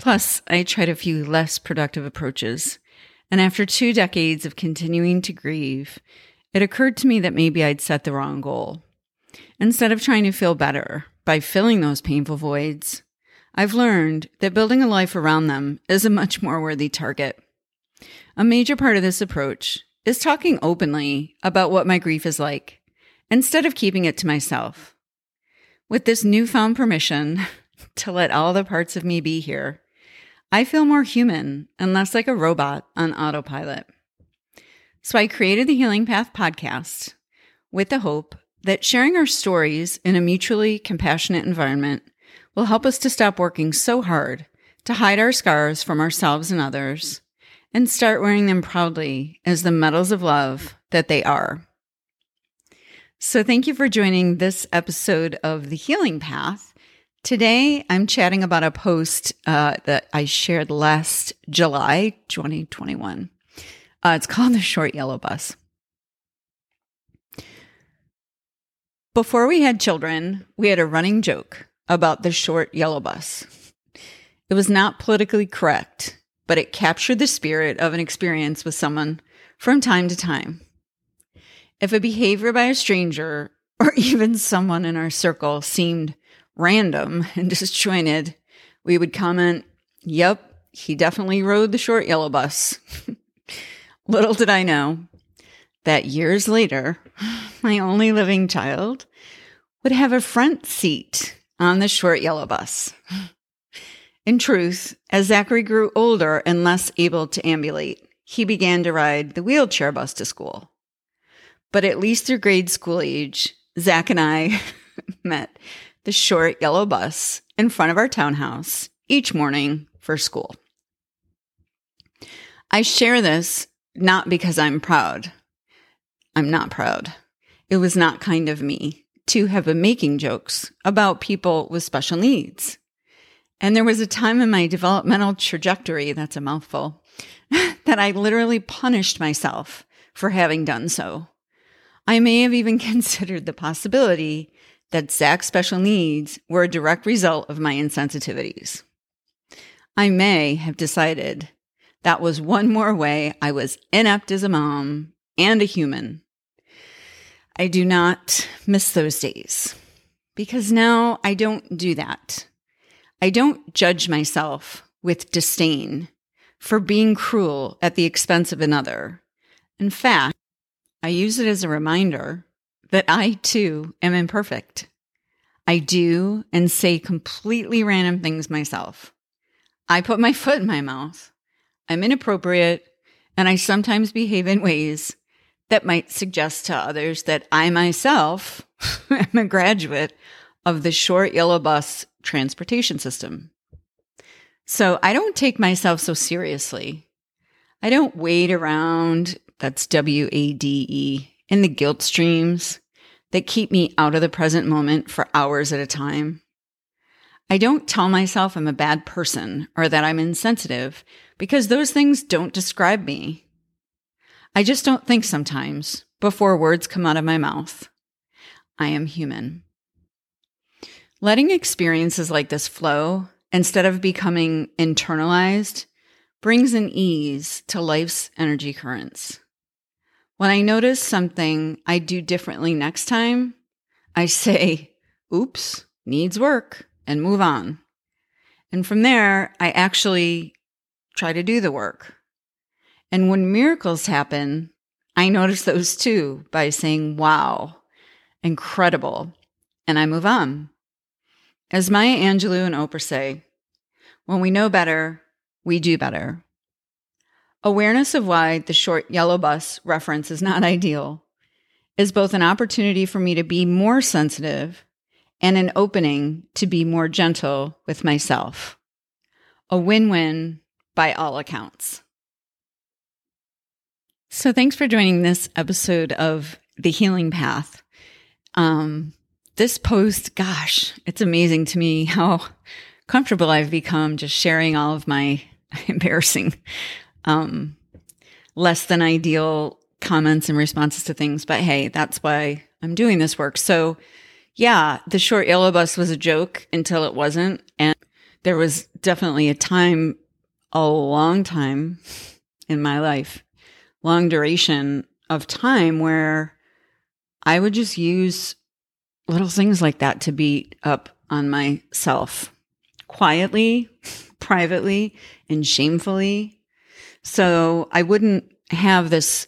Plus, I tried a few less productive approaches. And after two decades of continuing to grieve, it occurred to me that maybe I'd set the wrong goal. Instead of trying to feel better by filling those painful voids, I've learned that building a life around them is a much more worthy target. A major part of this approach is talking openly about what my grief is like instead of keeping it to myself. With this newfound permission to let all the parts of me be here, I feel more human and less like a robot on autopilot. So I created the Healing Path podcast with the hope that sharing our stories in a mutually compassionate environment will help us to stop working so hard to hide our scars from ourselves and others and start wearing them proudly as the medals of love that they are. So, thank you for joining this episode of The Healing Path. Today, I'm chatting about a post uh, that I shared last July 2021. Uh, it's called The Short Yellow Bus. Before we had children, we had a running joke about the short yellow bus. It was not politically correct, but it captured the spirit of an experience with someone from time to time. If a behavior by a stranger or even someone in our circle seemed random and disjointed, we would comment, Yep, he definitely rode the short yellow bus. Little did I know that years later, my only living child would have a front seat on the short yellow bus. In truth, as Zachary grew older and less able to ambulate, he began to ride the wheelchair bus to school. But at least through grade school age, Zach and I met the short yellow bus in front of our townhouse each morning for school. I share this not because I'm proud. I'm not proud. It was not kind of me to have been making jokes about people with special needs. And there was a time in my developmental trajectory, that's a mouthful, that I literally punished myself for having done so. I may have even considered the possibility that Zach's special needs were a direct result of my insensitivities. I may have decided that was one more way I was inept as a mom and a human. I do not miss those days because now I don't do that. I don't judge myself with disdain for being cruel at the expense of another. In fact, I use it as a reminder that I too am imperfect. I do and say completely random things myself. I put my foot in my mouth. I'm inappropriate and I sometimes behave in ways that might suggest to others that I myself am a graduate of the short yellow bus transportation system. So I don't take myself so seriously. I don't wade around, that's W A D E, in the guilt streams that keep me out of the present moment for hours at a time. I don't tell myself I'm a bad person or that I'm insensitive because those things don't describe me. I just don't think sometimes before words come out of my mouth. I am human. Letting experiences like this flow instead of becoming internalized brings an ease to life's energy currents. When I notice something I do differently next time, I say, oops, needs work, and move on. And from there, I actually try to do the work. And when miracles happen, I notice those too by saying, wow, incredible. And I move on. As Maya Angelou and Oprah say, when we know better, we do better. Awareness of why the short yellow bus reference is not ideal is both an opportunity for me to be more sensitive and an opening to be more gentle with myself. A win win by all accounts. So, thanks for joining this episode of The Healing Path. Um, this post, gosh, it's amazing to me how comfortable I've become just sharing all of my embarrassing, um, less than ideal comments and responses to things. But hey, that's why I'm doing this work. So, yeah, the short yellow bus was a joke until it wasn't. And there was definitely a time, a long time in my life, long duration of time where I would just use little things like that to beat up on myself quietly, privately, and shamefully. So I wouldn't have this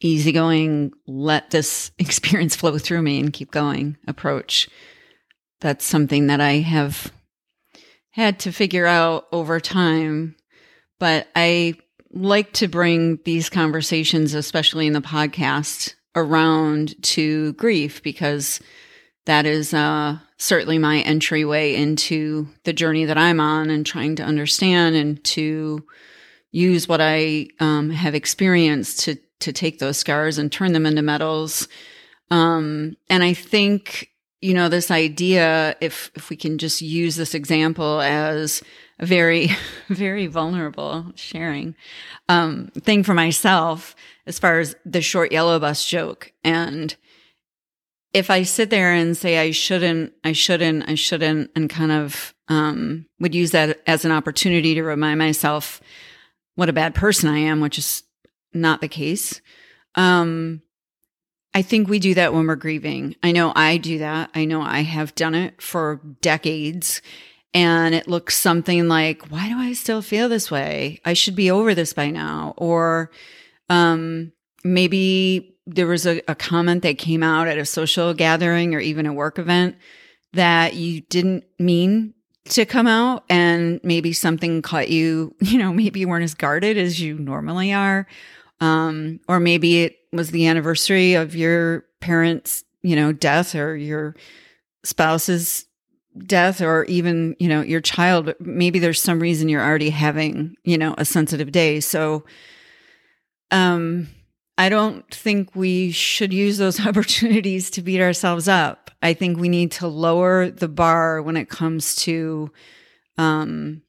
easygoing, let this experience flow through me and keep going approach. That's something that I have had to figure out over time. But I like to bring these conversations, especially in the podcast, around to grief because that is uh, certainly my entryway into the journey that I'm on and trying to understand and to use what I um, have experienced to to take those scars and turn them into medals. Um, and I think you know this idea if if we can just use this example as a very very vulnerable sharing um, thing for myself as far as the short yellow bus joke and if I sit there and say I shouldn't, I shouldn't, I shouldn't, and kind of um, would use that as an opportunity to remind myself what a bad person I am, which is not the case. Um, I think we do that when we're grieving. I know I do that. I know I have done it for decades. And it looks something like, why do I still feel this way? I should be over this by now. Or um, maybe there was a, a comment that came out at a social gathering or even a work event that you didn't mean to come out and maybe something caught you, you know, maybe you weren't as guarded as you normally are. Um, or maybe it was the anniversary of your parents, you know, death or your spouse's death or even, you know, your child. Maybe there's some reason you're already having, you know, a sensitive day. So, um, I don't think we should use those opportunities to beat ourselves up. I think we need to lower the bar when it comes to um,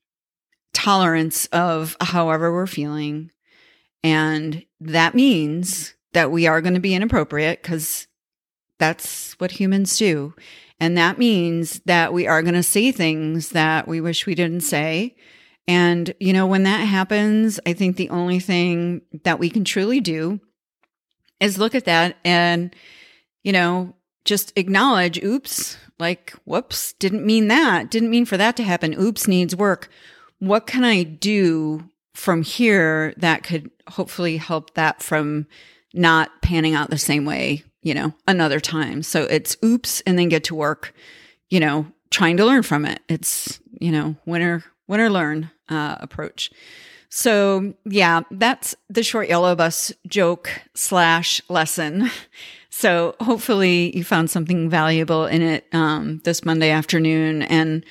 tolerance of however we're feeling. And that means that we are going to be inappropriate because that's what humans do. And that means that we are going to say things that we wish we didn't say. And, you know, when that happens, I think the only thing that we can truly do is look at that and, you know, just acknowledge, oops, like, whoops, didn't mean that. Didn't mean for that to happen. Oops needs work. What can I do from here that could hopefully help that from not panning out the same way, you know, another time? So it's oops and then get to work, you know, trying to learn from it. It's, you know, winner, winner learn uh, approach. So yeah, that's the short yellow bus joke slash lesson. So hopefully you found something valuable in it um, this Monday afternoon, and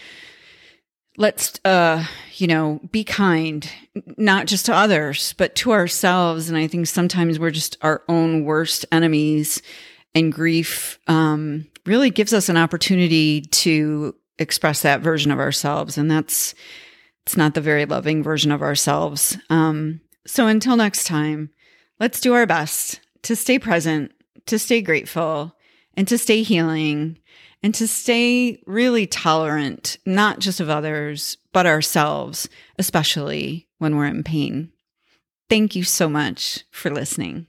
let's uh, you know be kind, not just to others, but to ourselves. And I think sometimes we're just our own worst enemies, and grief um, really gives us an opportunity to express that version of ourselves, and that's it's not the very loving version of ourselves. Um, so until next time, let's do our best to stay present, to stay grateful, and to stay healing, and to stay really tolerant, not just of others, but ourselves, especially when we're in pain. Thank you so much for listening.